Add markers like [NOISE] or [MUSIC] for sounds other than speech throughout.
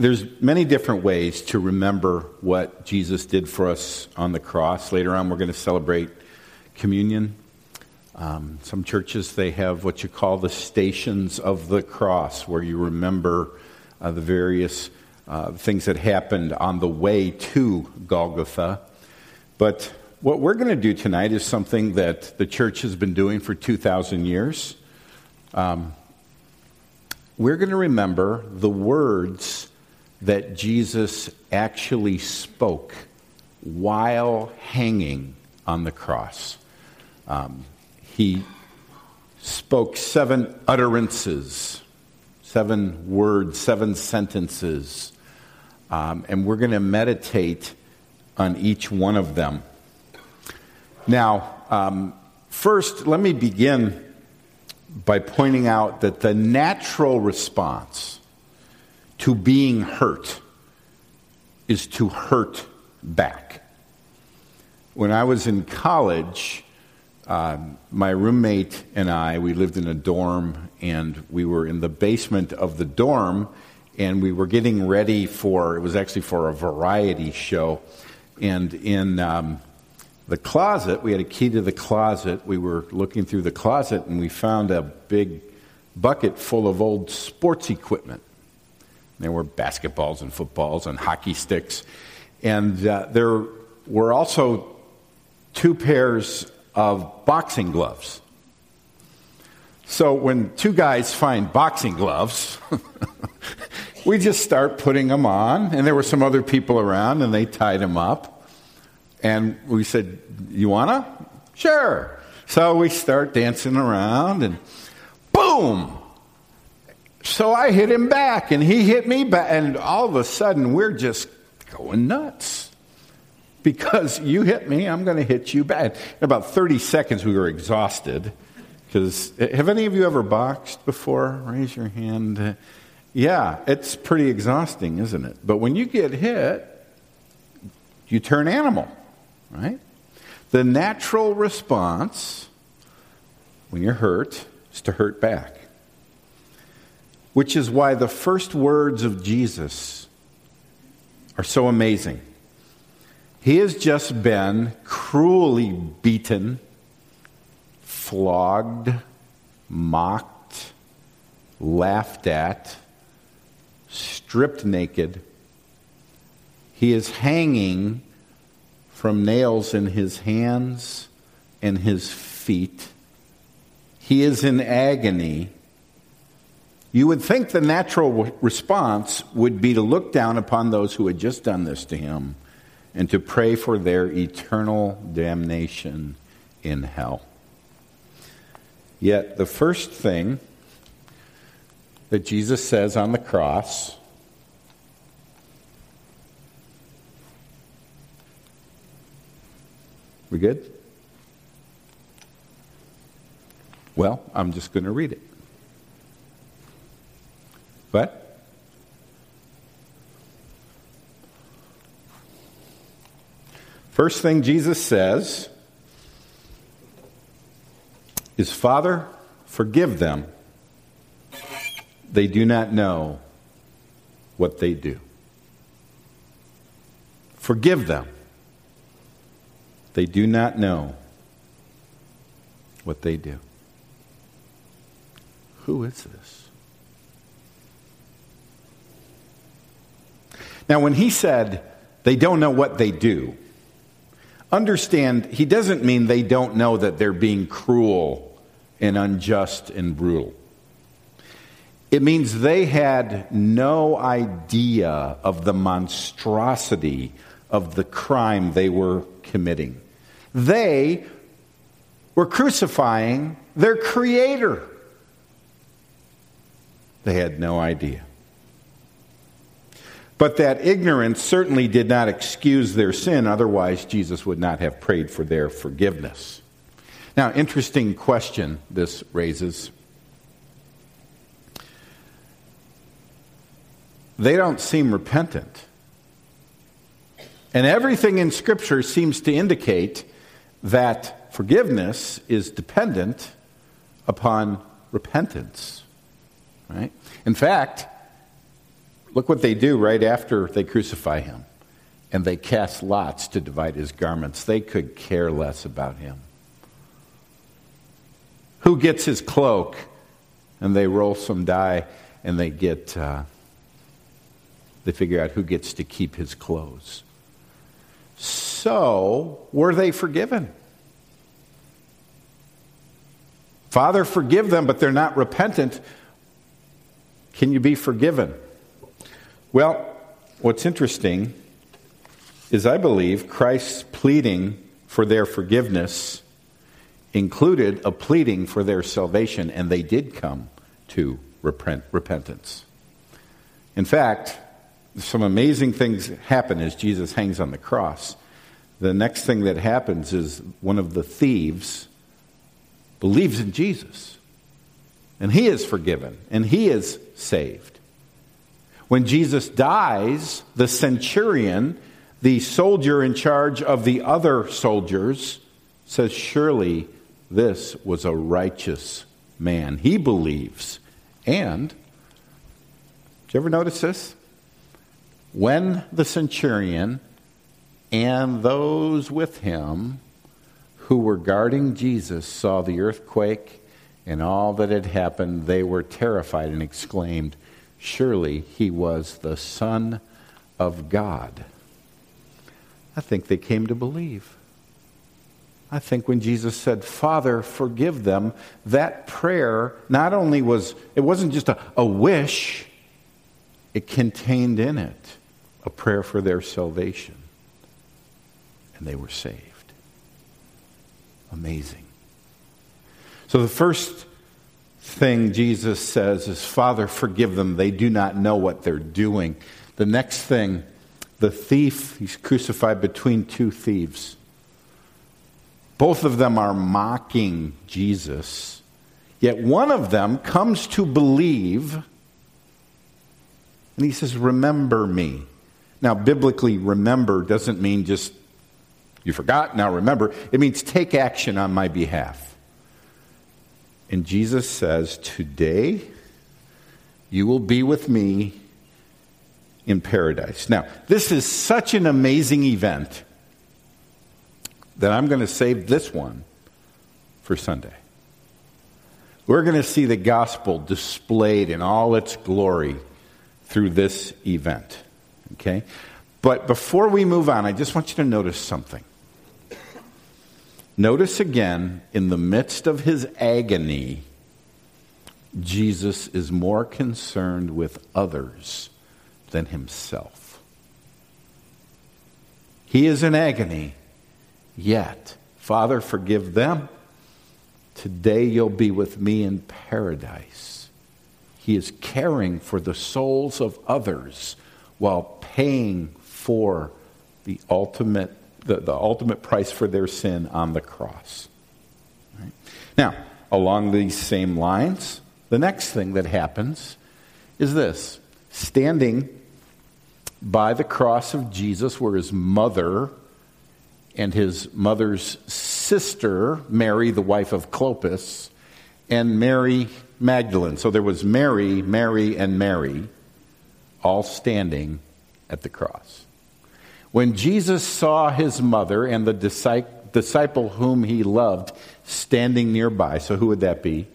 there's many different ways to remember what Jesus did for us on the cross. Later on, we're going to celebrate communion. Um, some churches, they have what you call the stations of the cross, where you remember uh, the various uh, things that happened on the way to Golgotha. But what we're going to do tonight is something that the church has been doing for 2,000 years. Um, we're going to remember the words that Jesus actually spoke while hanging on the cross. Um, he spoke seven utterances, seven words, seven sentences, um, and we're going to meditate on each one of them. Now, um, first, let me begin by pointing out that the natural response to being hurt is to hurt back. When I was in college, um, my roommate and I, we lived in a dorm, and we were in the basement of the dorm, and we were getting ready for, it was actually for a variety show. And in um, the closet, we had a key to the closet. We were looking through the closet, and we found a big bucket full of old sports equipment. There were basketballs and footballs and hockey sticks. And uh, there were also two pairs of boxing gloves. So when two guys find boxing gloves, [LAUGHS] we just start putting them on. And there were some other people around, and they tied them up. And we said, You wanna? Sure. So we start dancing around, and boom! So I hit him back, and he hit me back, and all of a sudden we're just going nuts. Because you hit me, I'm going to hit you back. In about 30 seconds, we were exhausted. Because eh, have any of you ever boxed before? Raise your hand. Yeah, it's pretty exhausting, isn't it? But when you get hit, you turn animal, right? The natural response when you're hurt is to hurt back which is why the first words of Jesus are so amazing. He has just been cruelly beaten, flogged, mocked, laughed at, stripped naked. He is hanging from nails in his hands and his feet. He is in agony you would think the natural response would be to look down upon those who had just done this to him and to pray for their eternal damnation in hell. Yet, the first thing that Jesus says on the cross We good? Well, I'm just going to read it. What? First thing Jesus says is, Father, forgive them. They do not know what they do. Forgive them. They do not know what they do. Who is this? Now, when he said they don't know what they do, understand he doesn't mean they don't know that they're being cruel and unjust and brutal. It means they had no idea of the monstrosity of the crime they were committing. They were crucifying their Creator. They had no idea. But that ignorance certainly did not excuse their sin, otherwise, Jesus would not have prayed for their forgiveness. Now, interesting question this raises. They don't seem repentant. And everything in Scripture seems to indicate that forgiveness is dependent upon repentance. Right? In fact, Look what they do right after they crucify him. And they cast lots to divide his garments. They could care less about him. Who gets his cloak? And they roll some die and they get, uh, they figure out who gets to keep his clothes. So, were they forgiven? Father, forgive them, but they're not repentant. Can you be forgiven? Well, what's interesting is I believe Christ's pleading for their forgiveness included a pleading for their salvation, and they did come to repent, repentance. In fact, some amazing things happen as Jesus hangs on the cross. The next thing that happens is one of the thieves believes in Jesus, and he is forgiven, and he is saved. When Jesus dies, the centurion, the soldier in charge of the other soldiers, says, Surely this was a righteous man. He believes. And, did you ever notice this? When the centurion and those with him who were guarding Jesus saw the earthquake and all that had happened, they were terrified and exclaimed, Surely he was the Son of God. I think they came to believe. I think when Jesus said, Father, forgive them, that prayer not only was, it wasn't just a, a wish, it contained in it a prayer for their salvation. And they were saved. Amazing. So the first thing Jesus says is, Father, forgive them. They do not know what they're doing. The next thing, the thief, he's crucified between two thieves. Both of them are mocking Jesus, yet one of them comes to believe, and he says, Remember me. Now, biblically, remember doesn't mean just you forgot, now remember. It means take action on my behalf. And Jesus says, Today you will be with me in paradise. Now, this is such an amazing event that I'm going to save this one for Sunday. We're going to see the gospel displayed in all its glory through this event. Okay? But before we move on, I just want you to notice something. Notice again, in the midst of his agony, Jesus is more concerned with others than himself. He is in agony, yet, Father, forgive them. Today you'll be with me in paradise. He is caring for the souls of others while paying for the ultimate the, the ultimate price for their sin on the cross. Right? Now, along these same lines, the next thing that happens is this standing by the cross of Jesus were his mother and his mother's sister, Mary, the wife of Clopas, and Mary Magdalene. So there was Mary, Mary, and Mary all standing at the cross. When Jesus saw his mother and the disciple whom he loved standing nearby, so who would that be?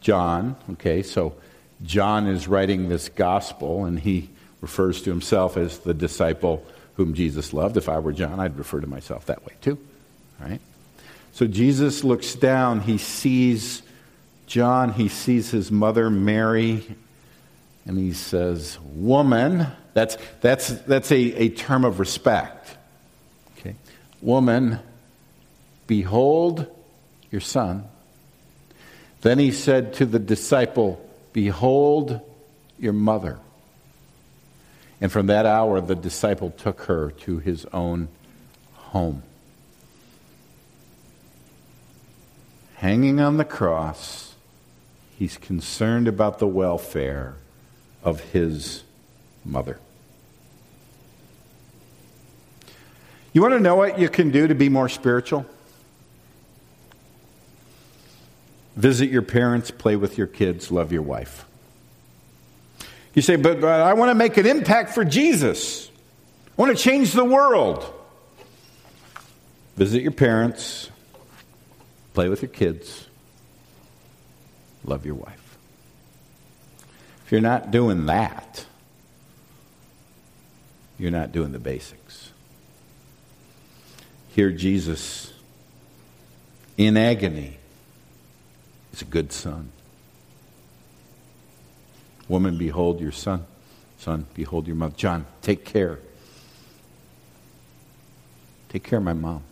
John. Okay, so John is writing this gospel and he refers to himself as the disciple whom Jesus loved. If I were John, I'd refer to myself that way too. All right? So Jesus looks down, he sees John, he sees his mother Mary, and he says, Woman, that's, that's, that's a, a term of respect. Okay. Woman, behold your son. Then he said to the disciple, Behold your mother. And from that hour, the disciple took her to his own home. Hanging on the cross, he's concerned about the welfare of his mother. You want to know what you can do to be more spiritual? Visit your parents, play with your kids, love your wife. You say, but, but I want to make an impact for Jesus. I want to change the world. Visit your parents, play with your kids, love your wife. You're not doing that, you're not doing the basics. Hear Jesus in agony is a good son. Woman, behold your son. Son, behold your mother. John, take care. Take care of my mom.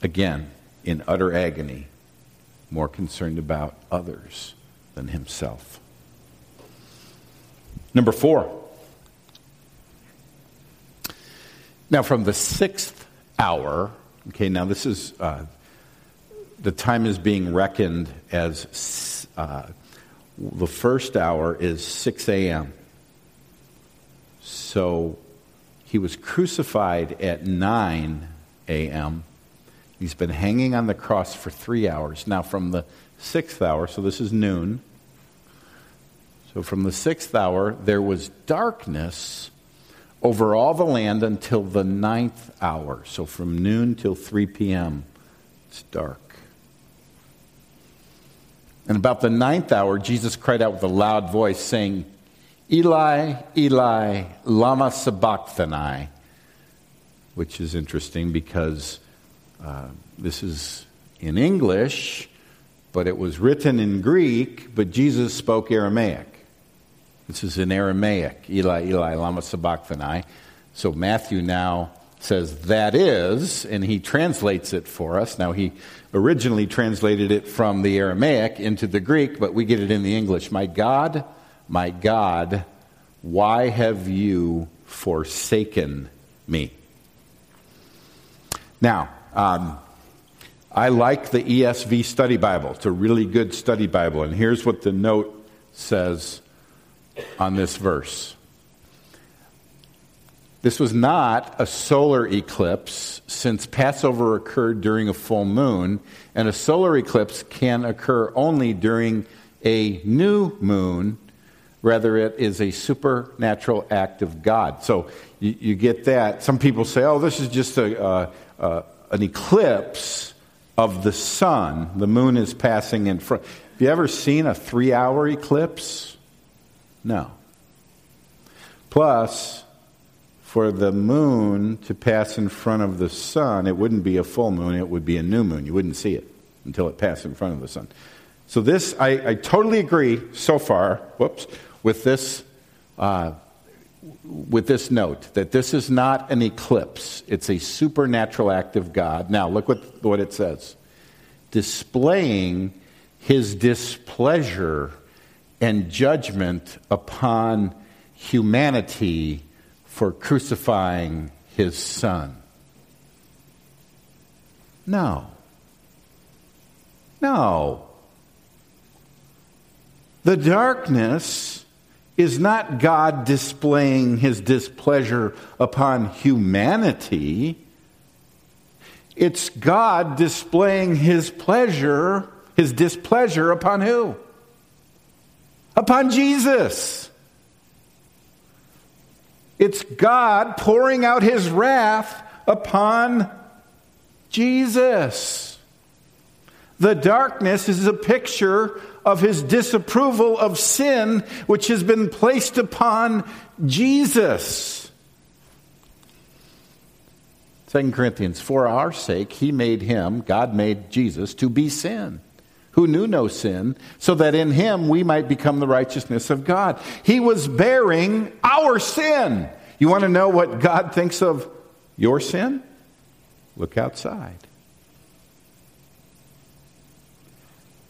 Again, in utter agony, more concerned about others than himself. Number four. Now, from the sixth hour, okay, now this is, uh, the time is being reckoned as uh, the first hour is 6 a.m. So he was crucified at 9 a.m. He's been hanging on the cross for three hours. Now, from the sixth hour, so this is noon. So, from the sixth hour, there was darkness over all the land until the ninth hour. So, from noon till 3 p.m., it's dark. And about the ninth hour, Jesus cried out with a loud voice, saying, Eli, Eli, Lama Sabachthani, which is interesting because uh, this is in English, but it was written in Greek, but Jesus spoke Aramaic. This is in Aramaic, Eli, Eli, Lama Sabachthani. So Matthew now says, that is, and he translates it for us. Now, he originally translated it from the Aramaic into the Greek, but we get it in the English. My God, my God, why have you forsaken me? Now, um, I like the ESV study Bible. It's a really good study Bible. And here's what the note says on this verse this was not a solar eclipse, since Passover occurred during a full moon, and a solar eclipse can occur only during a new moon. Rather, it is a supernatural act of God. So you, you get that. Some people say, oh, this is just a, uh, uh, an eclipse of the sun. The moon is passing in front. Have you ever seen a three hour eclipse? No. Plus, for the moon to pass in front of the sun, it wouldn't be a full moon, it would be a new moon. You wouldn't see it until it passed in front of the sun. So, this, I, I totally agree so far, whoops, with this, uh, with this note that this is not an eclipse, it's a supernatural act of God. Now, look what, what it says displaying his displeasure and judgment upon humanity for crucifying his son. No. No. The darkness is not God displaying his displeasure upon humanity. It's God displaying his pleasure, his displeasure upon who? Upon Jesus. It's God pouring out his wrath upon Jesus. The darkness is a picture of his disapproval of sin, which has been placed upon Jesus. 2 Corinthians, for our sake, he made him, God made Jesus, to be sin, who knew no sin, so that in him we might become the righteousness of God. He was bearing our sin. You want to know what God thinks of your sin? Look outside.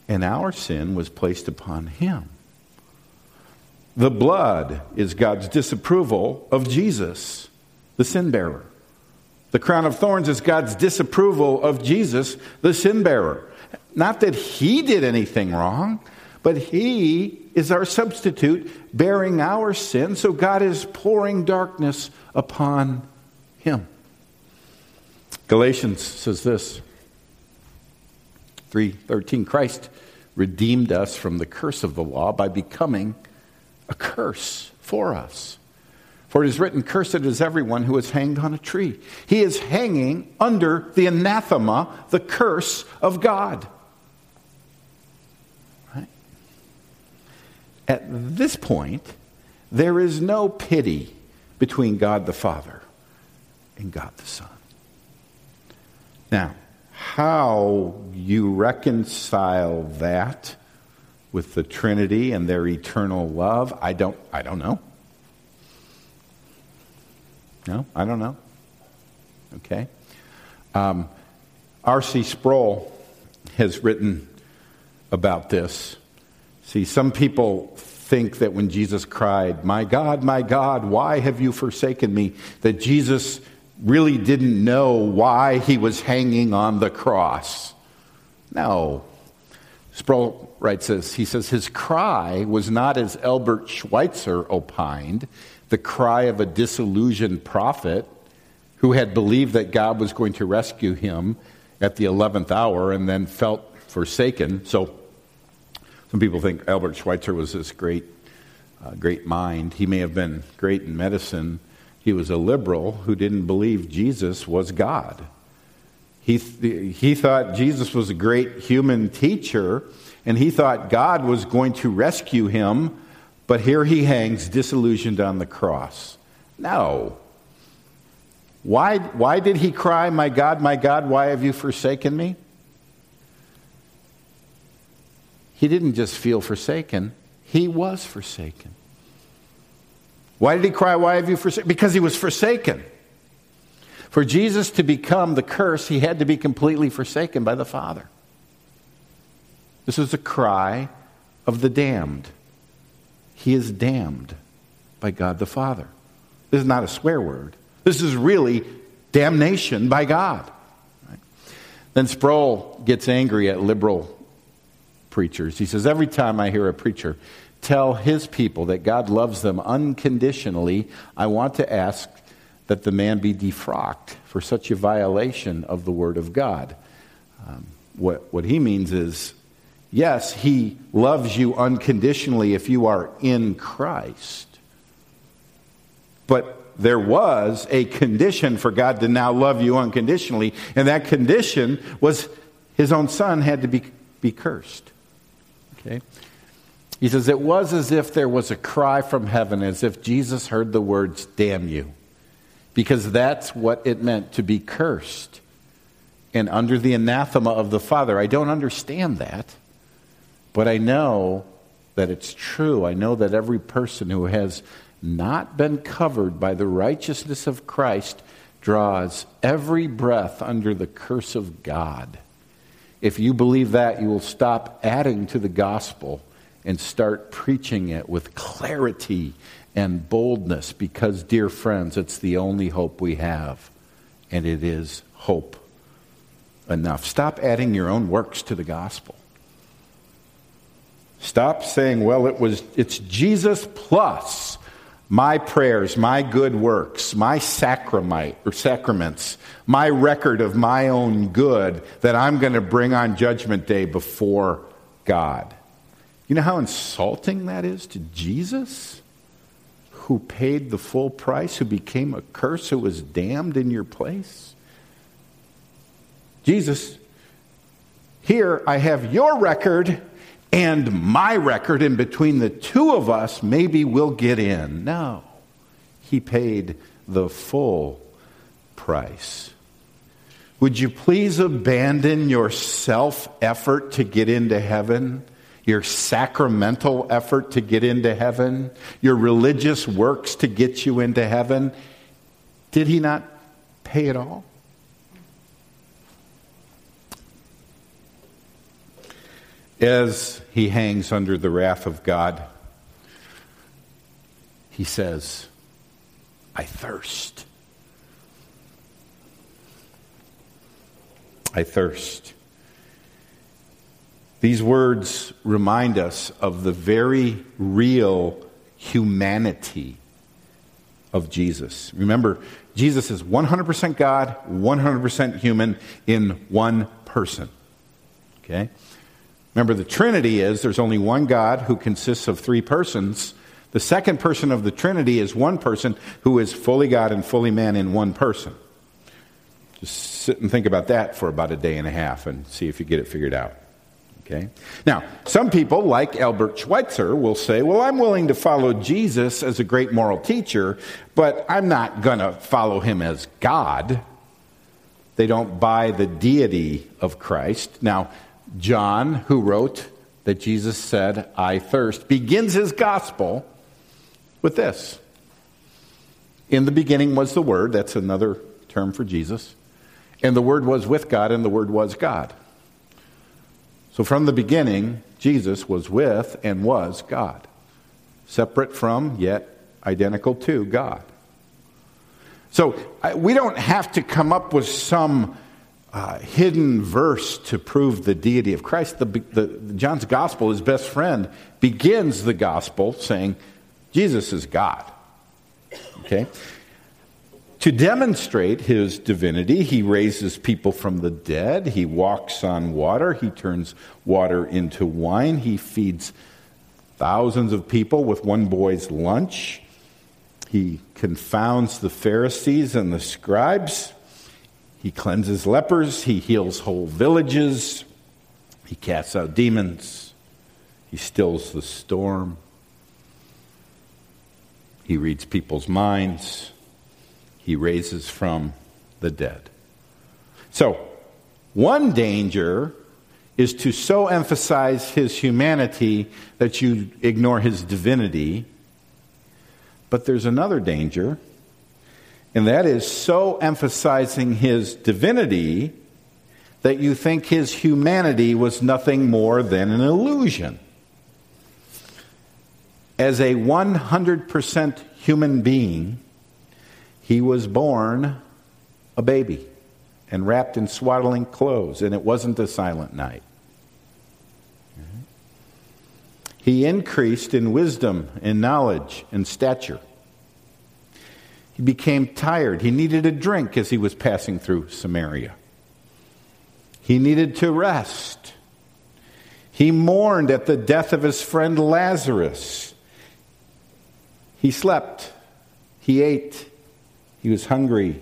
And our sin was placed upon him. The blood is God's disapproval of Jesus, the sin bearer. The crown of thorns is God's disapproval of Jesus, the sin bearer. Not that he did anything wrong, but he is our substitute, bearing our sin, so God is pouring darkness upon him. Galatians says this 3:13 Christ redeemed us from the curse of the law by becoming a curse for us. For it is written, Cursed is everyone who is hanged on a tree. He is hanging under the anathema, the curse of God. Right? At this point, there is no pity between God the Father and God the Son. Now, how you reconcile that with the Trinity and their eternal love, I don't, I don't know. No, I don't know. Okay? Um, R.C. Sproul has written about this. See, some people think that when Jesus cried, My God, my God, why have you forsaken me? that Jesus really didn't know why he was hanging on the cross. No. Sproul writes this. He says, His cry was not, as Albert Schweitzer opined, the cry of a disillusioned prophet who had believed that God was going to rescue him at the 11th hour and then felt forsaken. So, some people think Albert Schweitzer was this great, uh, great mind. He may have been great in medicine, he was a liberal who didn't believe Jesus was God. He, th- he thought Jesus was a great human teacher, and he thought God was going to rescue him, but here he hangs disillusioned on the cross. No. Why, why did he cry, My God, my God, why have you forsaken me? He didn't just feel forsaken, he was forsaken. Why did he cry, Why have you forsaken? Because he was forsaken. For Jesus to become the curse, he had to be completely forsaken by the Father. This is a cry of the damned. He is damned by God the Father. This is not a swear word. This is really damnation by God. Then Sproul gets angry at liberal preachers. He says, Every time I hear a preacher tell his people that God loves them unconditionally, I want to ask that the man be defrocked for such a violation of the Word of God. Um, what, what he means is, yes, he loves you unconditionally if you are in Christ. But there was a condition for God to now love you unconditionally, and that condition was his own son had to be, be cursed. Okay? He says, It was as if there was a cry from heaven, as if Jesus heard the words, Damn you. Because that's what it meant to be cursed and under the anathema of the Father. I don't understand that, but I know that it's true. I know that every person who has not been covered by the righteousness of Christ draws every breath under the curse of God. If you believe that, you will stop adding to the gospel and start preaching it with clarity and boldness because, dear friends, it's the only hope we have, and it is hope enough. Stop adding your own works to the gospel. Stop saying, well, it was, it's Jesus plus my prayers, my good works, my or sacraments, my record of my own good that I'm going to bring on judgment day before God. You know how insulting that is to Jesus, who paid the full price, who became a curse, who was damned in your place? Jesus, here I have your record and my record, and between the two of us, maybe we'll get in. No, he paid the full price. Would you please abandon your self effort to get into heaven? your sacramental effort to get into heaven, your religious works to get you into heaven, did he not pay it all? As he hangs under the wrath of God, he says, I thirst. I thirst. These words remind us of the very real humanity of Jesus. Remember, Jesus is 100% God, 100% human in one person. Okay? Remember, the Trinity is there's only one God who consists of three persons. The second person of the Trinity is one person who is fully God and fully man in one person. Just sit and think about that for about a day and a half and see if you get it figured out. Okay? Now, some people, like Albert Schweitzer, will say, Well, I'm willing to follow Jesus as a great moral teacher, but I'm not going to follow him as God. They don't buy the deity of Christ. Now, John, who wrote that Jesus said, I thirst, begins his gospel with this In the beginning was the Word, that's another term for Jesus, and the Word was with God, and the Word was God. So from the beginning, Jesus was with and was God, separate from, yet identical to God. So we don't have to come up with some uh, hidden verse to prove the deity of Christ. The, the, John's gospel, his best friend, begins the gospel saying, Jesus is God. Okay? To demonstrate his divinity, he raises people from the dead. He walks on water. He turns water into wine. He feeds thousands of people with one boy's lunch. He confounds the Pharisees and the scribes. He cleanses lepers. He heals whole villages. He casts out demons. He stills the storm. He reads people's minds he raises from the dead. So, one danger is to so emphasize his humanity that you ignore his divinity. But there's another danger, and that is so emphasizing his divinity that you think his humanity was nothing more than an illusion. As a 100% human being, he was born a baby and wrapped in swaddling clothes, and it wasn't a silent night. He increased in wisdom and knowledge and stature. He became tired. He needed a drink as he was passing through Samaria. He needed to rest. He mourned at the death of his friend Lazarus. He slept. He ate. He was hungry.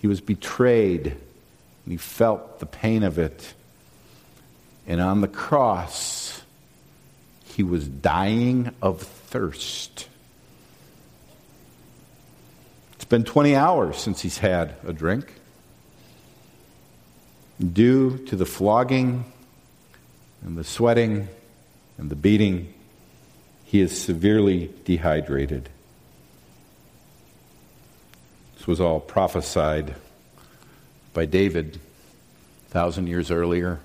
He was betrayed. And he felt the pain of it. And on the cross, he was dying of thirst. It's been 20 hours since he's had a drink. Due to the flogging and the sweating and the beating, he is severely dehydrated. This was all prophesied by David a thousand years earlier.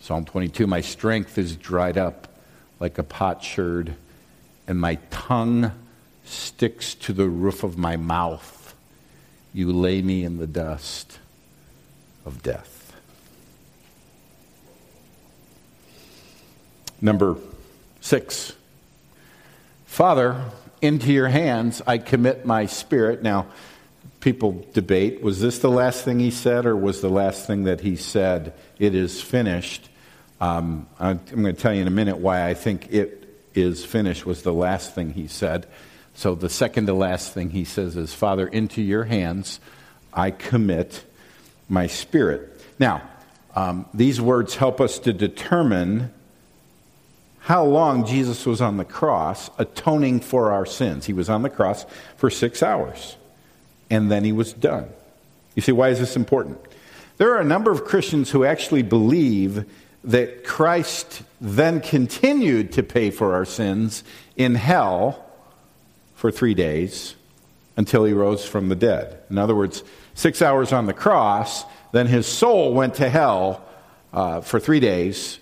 Psalm 22 My strength is dried up like a potsherd, and my tongue sticks to the roof of my mouth. You lay me in the dust of death. Number six. Father, into your hands I commit my spirit. Now, people debate was this the last thing he said, or was the last thing that he said, it is finished? Um, I'm going to tell you in a minute why I think it is finished was the last thing he said. So the second to last thing he says is, Father, into your hands I commit my spirit. Now, um, these words help us to determine how long Jesus was on the cross atoning for our sins. He was on the cross for six hours and then he was done. You see, why is this important? There are a number of Christians who actually believe that Christ then continued to pay for our sins in hell for three days until he rose from the dead. In other words, six hours on the cross, then his soul went to hell uh, for three days,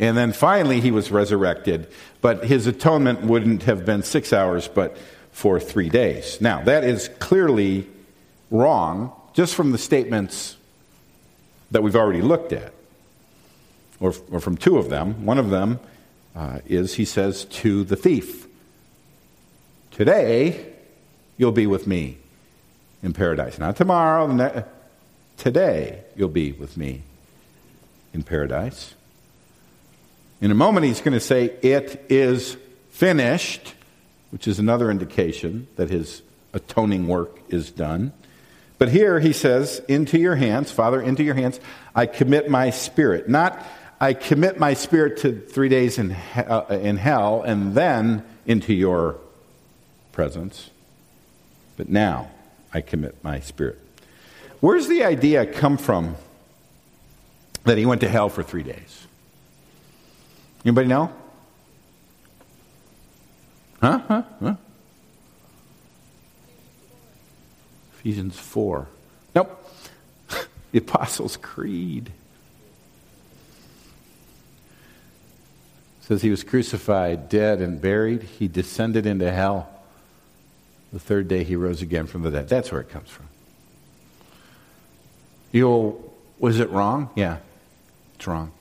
and then finally he was resurrected. But his atonement wouldn't have been six hours, but for three days. Now, that is clearly wrong just from the statements that we've already looked at, or, or from two of them. One of them uh, is he says to the thief, Today you'll be with me in paradise. Not tomorrow, today you'll be with me in paradise. In a moment, he's going to say, It is finished, which is another indication that his atoning work is done. But here he says, Into your hands, Father, into your hands, I commit my spirit. Not, I commit my spirit to three days in, uh, in hell and then into your presence. But now I commit my spirit. Where's the idea come from that he went to hell for three days? Anybody know? Huh? Huh? Huh? Ephesians 4. Nope. [LAUGHS] the Apostles' Creed. says he was crucified, dead, and buried. He descended into hell. The third day he rose again from the dead. That's where it comes from. You was it wrong? Yeah, it's wrong.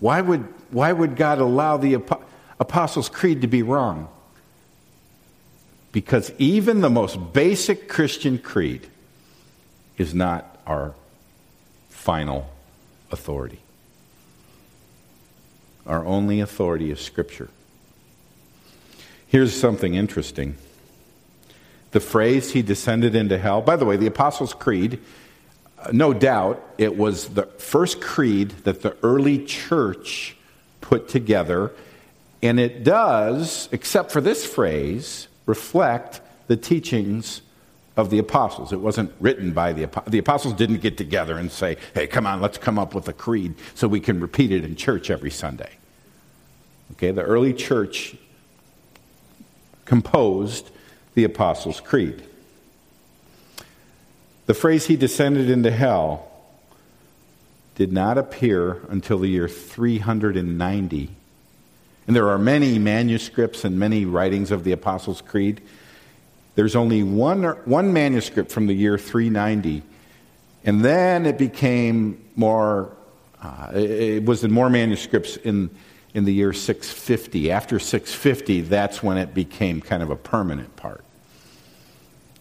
Why would, why would God allow the Apostles' Creed to be wrong? Because even the most basic Christian creed is not our final authority. Our only authority is Scripture. Here's something interesting. The phrase, he descended into hell, by the way, the Apostles' Creed, uh, no doubt it was the first creed that the early church put together, and it does, except for this phrase, reflect the teachings of the apostles. It wasn't written by the apostles. The apostles didn't get together and say, hey, come on, let's come up with a creed so we can repeat it in church every Sunday. Okay, the early church composed the Apostles' Creed. The phrase he descended into hell did not appear until the year 390 and there are many manuscripts and many writings of the Apostles' Creed. There's only one, one manuscript from the year 390. And then it became more, uh, it was in more manuscripts in, in the year 650. After 650, that's when it became kind of a permanent part.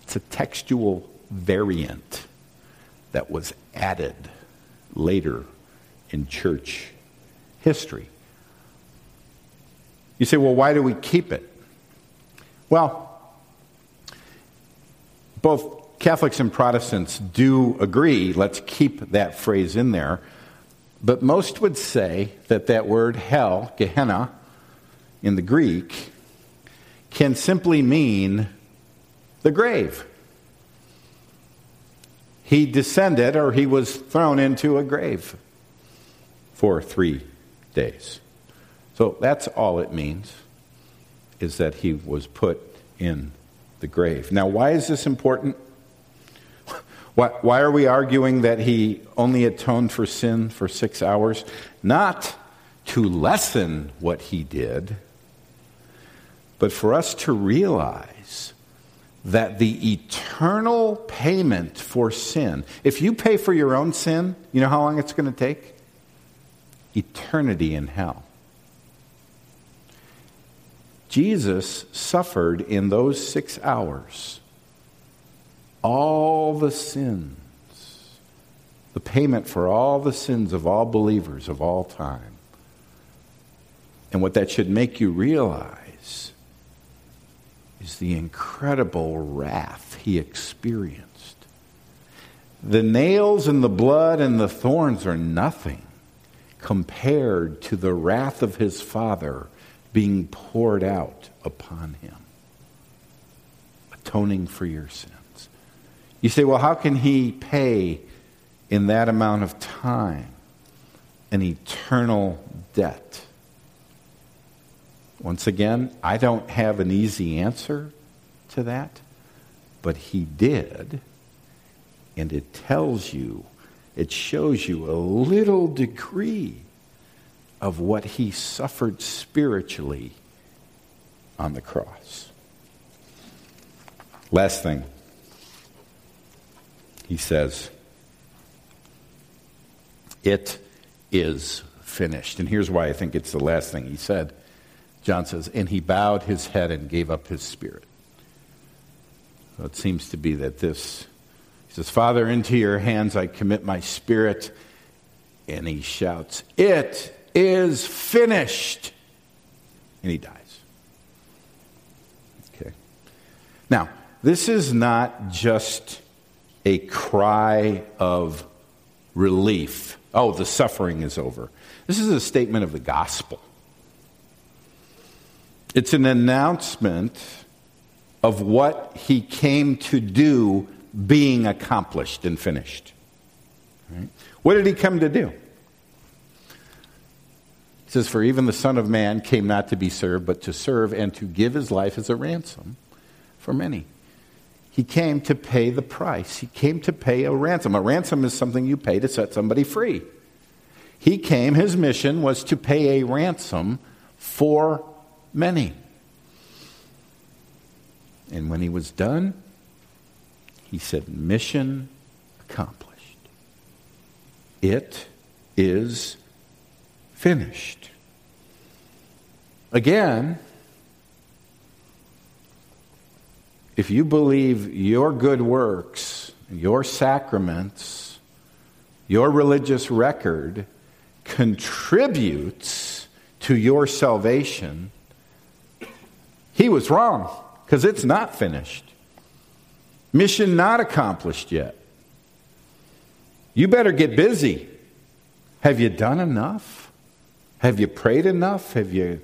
It's a textual variant that was added later in church history. You say, well, why do we keep it? Well, both Catholics and Protestants do agree, let's keep that phrase in there. But most would say that that word hell, Gehenna, in the Greek, can simply mean the grave. He descended or he was thrown into a grave for three days. So that's all it means, is that he was put in the grave. Now, why is this important? Why, why are we arguing that he only atoned for sin for six hours? Not to lessen what he did, but for us to realize that the eternal payment for sin, if you pay for your own sin, you know how long it's going to take? Eternity in hell. Jesus suffered in those six hours all the sins, the payment for all the sins of all believers of all time. And what that should make you realize is the incredible wrath he experienced. The nails and the blood and the thorns are nothing compared to the wrath of his Father being poured out upon him, atoning for your sins. You say, well, how can he pay in that amount of time an eternal debt? Once again, I don't have an easy answer to that, but he did. And it tells you, it shows you a little degree of what he suffered spiritually on the cross. Last thing, he says, It is finished. And here's why I think it's the last thing he said. John says, And he bowed his head and gave up his spirit. So it seems to be that this, he says, Father, into your hands I commit my spirit. And he shouts, It is finished. and he dies. Okay. Now, this is not just a cry of relief. Oh, the suffering is over. This is a statement of the gospel. It's an announcement of what he came to do being accomplished and finished. Right? What did he come to do? It says, For even the Son of Man came not to be served, but to serve and to give his life as a ransom for many. He came to pay the price. He came to pay a ransom. A ransom is something you pay to set somebody free. He came, his mission was to pay a ransom for many. And when he was done, he said, Mission accomplished. It is finished. Again, if you believe your good works, your sacraments, your religious record contributes to your salvation, he was wrong because it's not finished. Mission not accomplished yet. You better get busy. Have you done enough? Have you prayed enough? Have you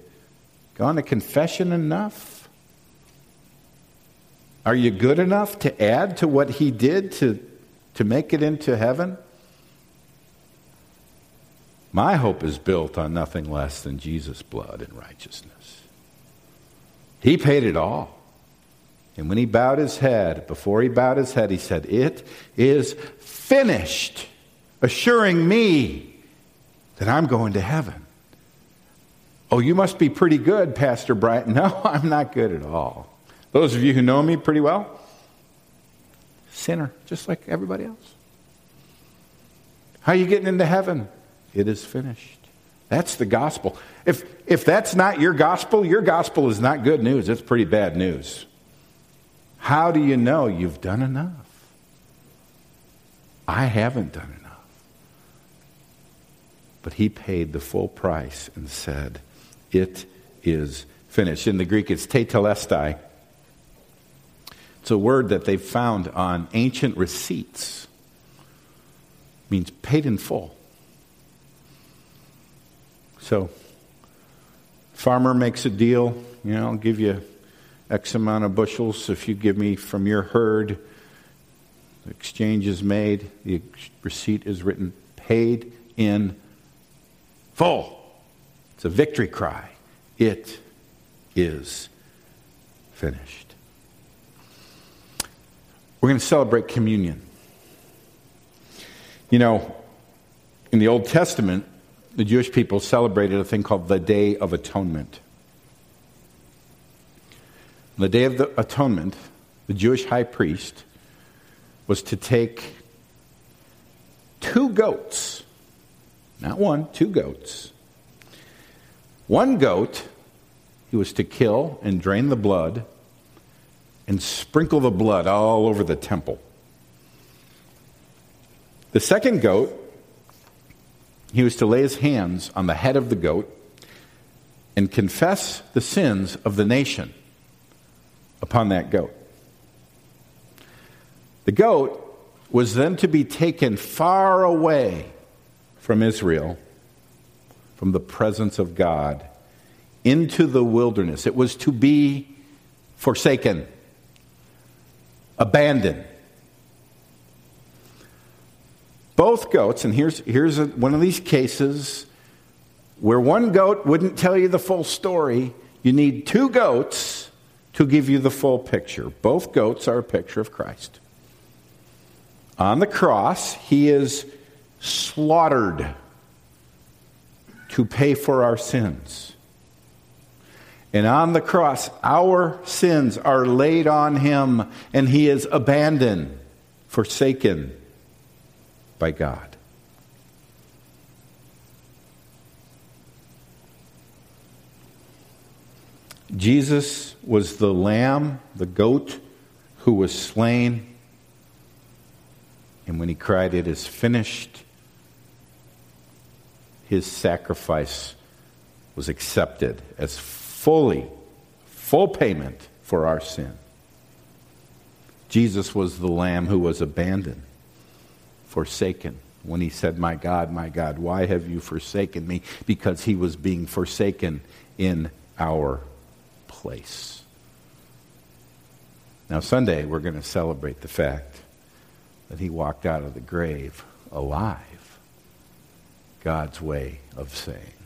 gone to confession enough? Are you good enough to add to what he did to, to make it into heaven? My hope is built on nothing less than Jesus' blood and righteousness. He paid it all. And when he bowed his head, before he bowed his head, he said, It is finished, assuring me that I'm going to heaven. Oh, you must be pretty good, Pastor Bright. [LAUGHS] No, I'm not good at all. Those of you who know me pretty well, sinner, just like everybody else. How are you getting into heaven? It is finished. That's the gospel. If, if that's not your gospel, your gospel is not good news. It's pretty bad news. How do you know you've done enough? I haven't done enough. But he paid the full price and said, It is finished. In the Greek, it's tetelestai. It's a word that they've found on ancient receipts. It means paid in full. So, farmer makes a deal, you know, I'll give you X amount of bushels. If you give me from your herd, the exchange is made, the receipt is written, paid in full. It's a victory cry. It is finished. We're going to celebrate communion. You know, in the Old Testament, the Jewish people celebrated a thing called the Day of Atonement On the Day of the Atonement, the Jewish high priest was to take two goats, not one, two goats. One goat he was to kill and drain the blood and sprinkle the blood all over the temple. The second goat, he was to lay his hands on the head of the goat and confess the sins of the nation upon that goat. The goat was then to be taken far away from Israel, from the presence of God, into the wilderness. It was to be forsaken, abandoned. Both goats, and here's, here's a, one of these cases where one goat wouldn't tell you the full story. You need two goats to give you the full picture. Both goats are a picture of Christ. On the cross, he is slaughtered to pay for our sins. And on the cross, our sins are laid on him, and he is abandoned, forsaken by God. Jesus was the lamb, the goat, who was slain. And when he cried, It is finished, his sacrifice was accepted as fully, full payment for our sin. Jesus was the lamb who was abandoned, forsaken. When he said, My God, my God, why have you forsaken me? Because he was being forsaken in our place. Now, Sunday, we're going to celebrate the fact that he walked out of the grave alive. God's way of saying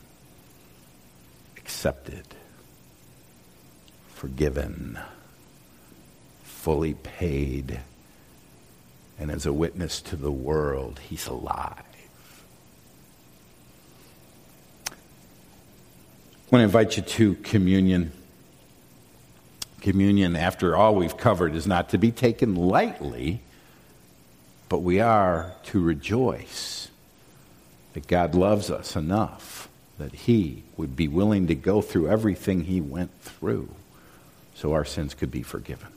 accepted, forgiven, fully paid, and as a witness to the world, he's alive. I want to invite you to communion. Communion, after all we've covered, is not to be taken lightly, but we are to rejoice that God loves us enough that He would be willing to go through everything He went through so our sins could be forgiven.